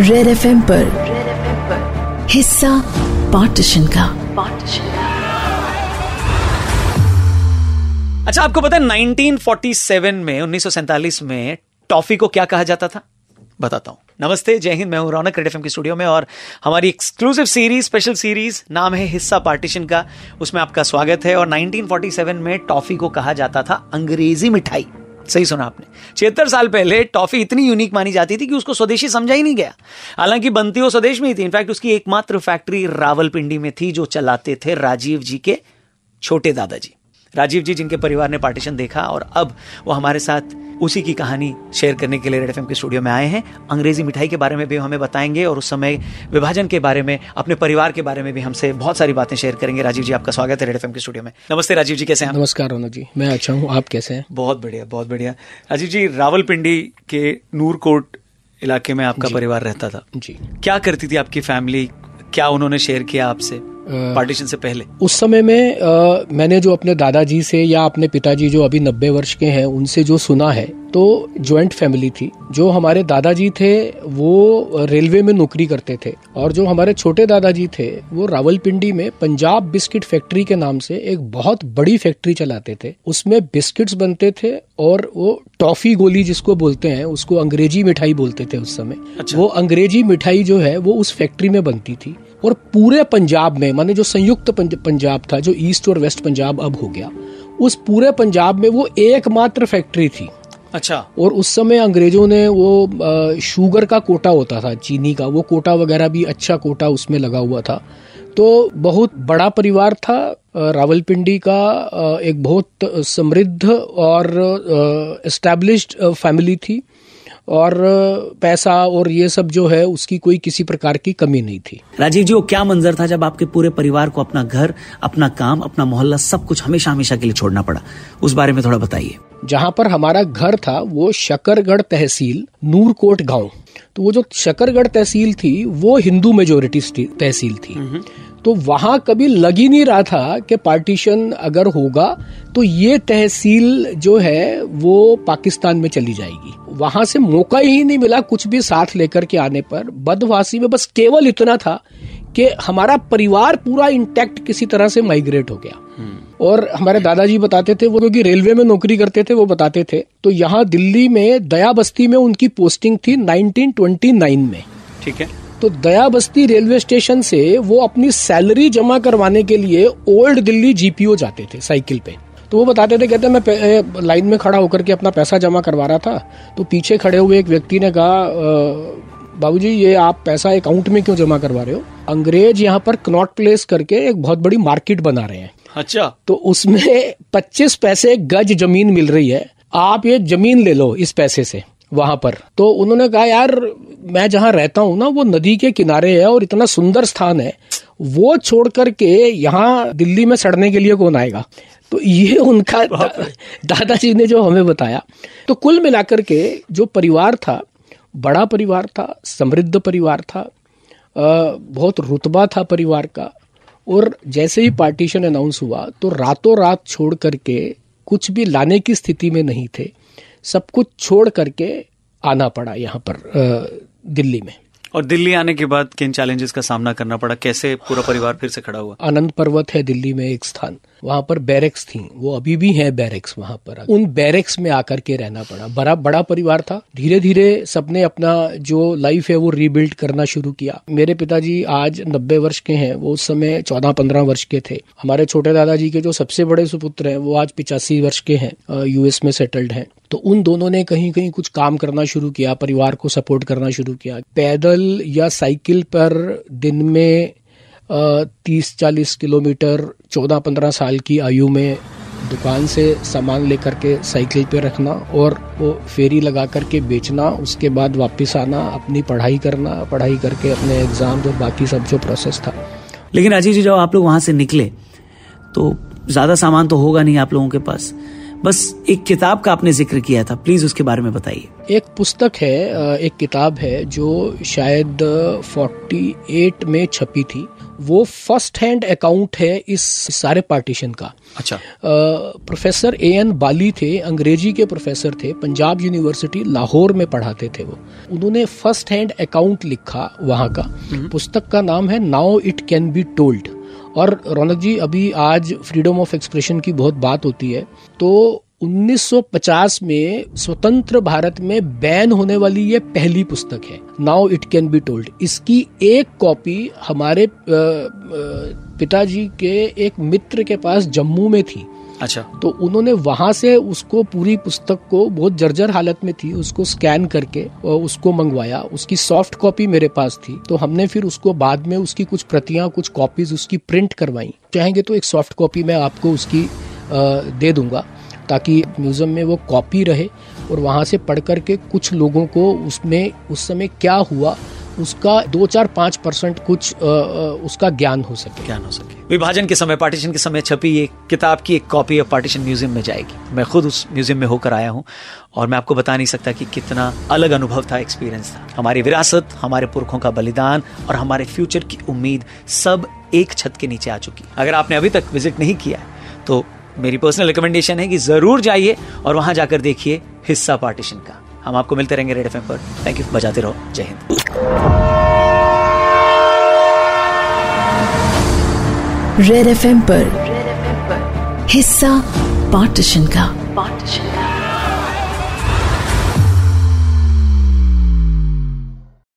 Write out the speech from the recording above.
Red F M पर हिस्सा partition का। अच्छा आपको पता है 1947 में 1947 में टॉफी को क्या कहा जाता था? बताता हूँ। नमस्ते, जय हिंद, मैं हूँ रौनक, रेड एफएम के स्टूडियो में और हमारी एक्सक्लूसिव सीरीज़ स्पेशल सीरीज़ नाम है हिस्सा पार्टीशन का। उसमें आपका स्वागत है और 1947 में टॉफी को कहा जाता था अंग्रेज़ी मिठाई। सही सुना आपने। छिहत्तर साल पहले टॉफी इतनी यूनिक मानी जाती थी कि उसको स्वदेशी समझा ही नहीं गया। हालाँकि बनती वो स्वदेश में ही थी। इनफैक्ट उसकी एकमात्र फैक्ट्री रावलपिंडी में थी, जो चलाते थे राजीव जी के छोटे दादाजी। राजीव जी जिनके परिवार ने पार्टीशन देखा और अब वो हमारे साथ उसी की कहानी शेयर करने के लिए रेड एफएम के स्टूडियो में आए हैं। अंग्रेज़ी मिठाई के बारे में भी हमें बताएँगे और उस समय विभाजन के बारे में अपने परिवार के बारे में भी हमसे बहुत सारी बातें शेयर करेंगे। राजीव जी आपका स्वागत है रेड एफएम के स्टूडियो में। नमस्ते राजीव जी कैसे हैं नमस्कार रोनक जी मैं अच्छा हूँ। आप कैसे हैं? बहुत बढ़िया बहुत बढ़िया। राजीव जी रावलपिंडी के नूरकोट इलाके में आपका परिवार रहता था। जी। क्या करती थी आपकी फैमिली? क्या उन्होंने शेयर किया आपसे? पार्टीशन से पहले? उस समय में आ, मैंने जो अपने दादाजी से या अपने पिताजी जो अभी नब्बे वर्ष के हैं उनसे जो सुना है तो ज्वाइंट फैमिली थी। जो हमारे दादाजी थे वो रेलवे में नौकरी करते थे। और जो हमारे छोटे दादाजी थे वो रावलपिंडी में पंजाब बिस्किट फैक्ट्री के नाम से एक बहुत बड़ी फैक्ट्री चलाते थे। उसमें बिस्किट्स बनते थे और वो टॉफी गोली जिसको बोलते हैं उसको अंग्रेज़ी मिठाई बोलते थे उस समय। अच्छा। वो अंग्रेज़ी मिठाई जो है वो उस फैक्ट्री में बनती थी। और पूरे पंजाब में माने जो संयुक्त पंजाब था जो ईस्ट और वेस्ट पंजाब अब हो गया उस पूरे पंजाब में वो एकमात्र फैक्ट्री थी। अच्छा। और उस समय अंग्रेज़ों ने वो शुगर का कोटा होता था चीनी का वो कोटा वगैरह भी अच्छा कोटा उसमें लगा हुआ था। तो बहुत बड़ा परिवार था रावलपिंडी का एक बहुत समृद्ध और एस्टेब्लिश्ड फैमिली थी। और पैसा और ये सब जो है उसकी कोई किसी प्रकार की कमी नहीं थी। राजीव जी वो क्या मंजर था जब आपके पूरे परिवार को अपना घर अपना काम अपना मोहल्ला सब कुछ हमेशा हमेशा के लिए छोड़ना पड़ा? उस बारे में थोड़ा बताइए। जहाँ पर हमारा घर था वो शकरगढ़ तहसील नूरकोट गाँव। तो वो जो शकरगढ़ तहसील थी वो हिंदू मेजोरिटी तहसील थी। तो वहाँ कभी लग ही नहीं रहा था कि पार्टीशन अगर होगा तो ये तहसील जो है वो पाकिस्तान में चली जाएगी। वहाँ से मौका ही नहीं मिला कुछ भी साथ लेकर के आने पर। बदवासी में बस केवल इतना था कि हमारा परिवार पूरा इंटैक्ट किसी तरह से माइग्रेट हो गया। और हमारे दादाजी बताते थे वो क्योंकि रेलवे में नौकरी करते थे वो बताते थे। तो यहाँ दिल्ली में दया बस्ती में उनकी पोस्टिंग थी 1929 में। ठीक है। तो दया बस्ती रेलवे स्टेशन से वो अपनी सैलरी जमा करवाने के लिए ओल्ड दिल्ली जीपीओ जाते थे साइकिल पे। तो वो बताते थे कहते मैं लाइन में खड़ा होकर के अपना पैसा जमा करवा रहा था। तो पीछे खड़े हुए एक व्यक्ति ने कहा बाबूजी ये आप पैसा अकाउंट में क्यों जमा करवा रहे हो? अंग्रेज़ यहाँ पर कनॉट प्लेस करके एक बहुत बड़ी मार्केट बना रहे हैं। अच्छा। तो उसमें पच्चीस पैसे गज ज़मीन मिल रही है। आप ये ज़मीन ले लो इस पैसे से। वहाँ पर। तो उन्होंने कहा यार मैं जहाँ रहता हूँ ना वो नदी के किनारे है और इतना सुंदर स्थान है। वो छोड़ करके यहाँ दिल्ली में सड़ने के लिए कौन आएगा? तो ये उनका दा, दादाजी ने जो हमें बताया। तो कुल मिलाकर के जो परिवार था बड़ा परिवार था समृद्ध परिवार था बहुत रुतबा था परिवार का और जैसे ही पार्टीशन अनाउंस हुआ तो रातों रात छोड़ करके कुछ भी लाने की स्थिति में नहीं थे। सब कुछ छोड़ करके आना पड़ा यहाँ पर दिल्ली में। और दिल्ली आने के बाद किन चैलेंजेस का सामना करना पड़ा? कैसे पूरा परिवार फिर से खड़ा हुआ? आनंद पर्वत है दिल्ली में एक स्थान। वहाँ पर बैरेक्स थी। वो अभी भी है बैरेक्स वहाँ पर। उन बैरेक्स में आकर के रहना पड़ा। बड़ा बड़ा परिवार था। धीरे धीरे सबने अपना जो लाइफ है वो रीबिल्ड करना शुरू किया। मेरे पिताजी आज नब्बे वर्ष के हैं। वो उस समय चौदह पंद्रह वर्ष के थे। हमारे छोटे दादाजी के जो सबसे बड़े सुपुत्र हैं वो आज पिचासी वर्ष के हैं। यूएस में सेटल्ड हैं। तो उन दोनों ने कहीं कहीं कुछ काम करना शुरू किया, परिवार को सपोर्ट करना शुरू किया। पैदल या साइकिल पर दिन में तीस चालीस किलोमीटर चौदह पंद्रह साल की आयु में दुकान से सामान लेकर के साइकिल पे रखना और वो फेरी लगा करके बेचना, उसके बाद वापस आना, अपनी पढ़ाई करना, पढ़ाई करके अपने एग्ज़ाम और बाकी सब जो प्रोसेस था। लेकिन अजीत जी, जब आप लोग वहाँ से निकले तो ज़्यादा सामान तो होगा नहीं आप लोगों के पास। बस एक किताब का आपने ज़िक्र किया था। प्लीज़ उसके बारे में बताइए। एक पुस्तक है एक किताब है जो शायद 48 में छपी थी। वो फ़र्स्ट हैंड अकाउंट है इस सारे पार्टीशन का। अच्छा। आ, प्रोफेसर ए एन बाली थे अंग्रेज़ी के प्रोफेसर थे पंजाब यूनिवर्सिटी लाहौर में पढ़ाते थे वो। उन्होंने फ़र्स्ट हैंड अकाउंट लिखा वहाँ का। हम्म। पुस्तक का नाम है now it can be told. और रौनक जी, अभी आज फ्रीडम ऑफ़ एक्सप्रेशन की बहुत बात होती है। तो 1950 में स्वतंत्र भारत में बैन होने वाली ये पहली पुस्तक है now it can be told इसकी एक कॉपी हमारे पिताजी के एक मित्र के पास जम्मू में थी। अच्छा। तो उन्होंने वहाँ से उसको पूरी पुस्तक को बहुत जर्जर हालत में थी उसको स्कैन करके उसको मंगवाया। उसकी सॉफ्ट कॉपी मेरे पास थी। तो हमने फिर उसको बाद में उसकी कुछ प्रतियाँ कुछ कॉपीज उसकी प्रिंट करवाई। चाहेंगे तो एक सॉफ्ट कॉपी मैं आपको उसकी दे दूँगा ताकि म्यूज़ियम में वो कॉपी रहे और वहाँ से पढ़ करके कुछ लोगों को उसमें उस समय क्या हुआ उसका दो चार पाँच परसेंट कुछ उसका ज्ञान हो सके। ज्ञान हो सके। विभाजन के समय पार्टीशन के समय छपी ये किताब की एक कॉपी ऑफ़ पार्टीशन म्यूज़ियम में जाएगी। मैं खुद उस म्यूज़ियम में होकर आया हूँ और मैं आपको बता नहीं सकता कि कितना अलग अनुभव था एक्सपीरियंस था। हमारी विरासत, हमारे पुरखों का बलिदान और हमारे फ्यूचर की उम्मीद सब एक छत के नीचे आ चुकी। अगर आपने अभी तक विज़िट नहीं किया तो मेरी पर्सनल रिकमेंडेशन है कि ज़रूर जाइए और वहाँ जाकर देखिए हिस्सा पार्टीशन का। हम आपको मिलते रहेंगे रेड एफएम पर। थैंक यू बजाते रहो। जय हिंद। रेड एफ़ पर हिस्सा पार्टीशन का।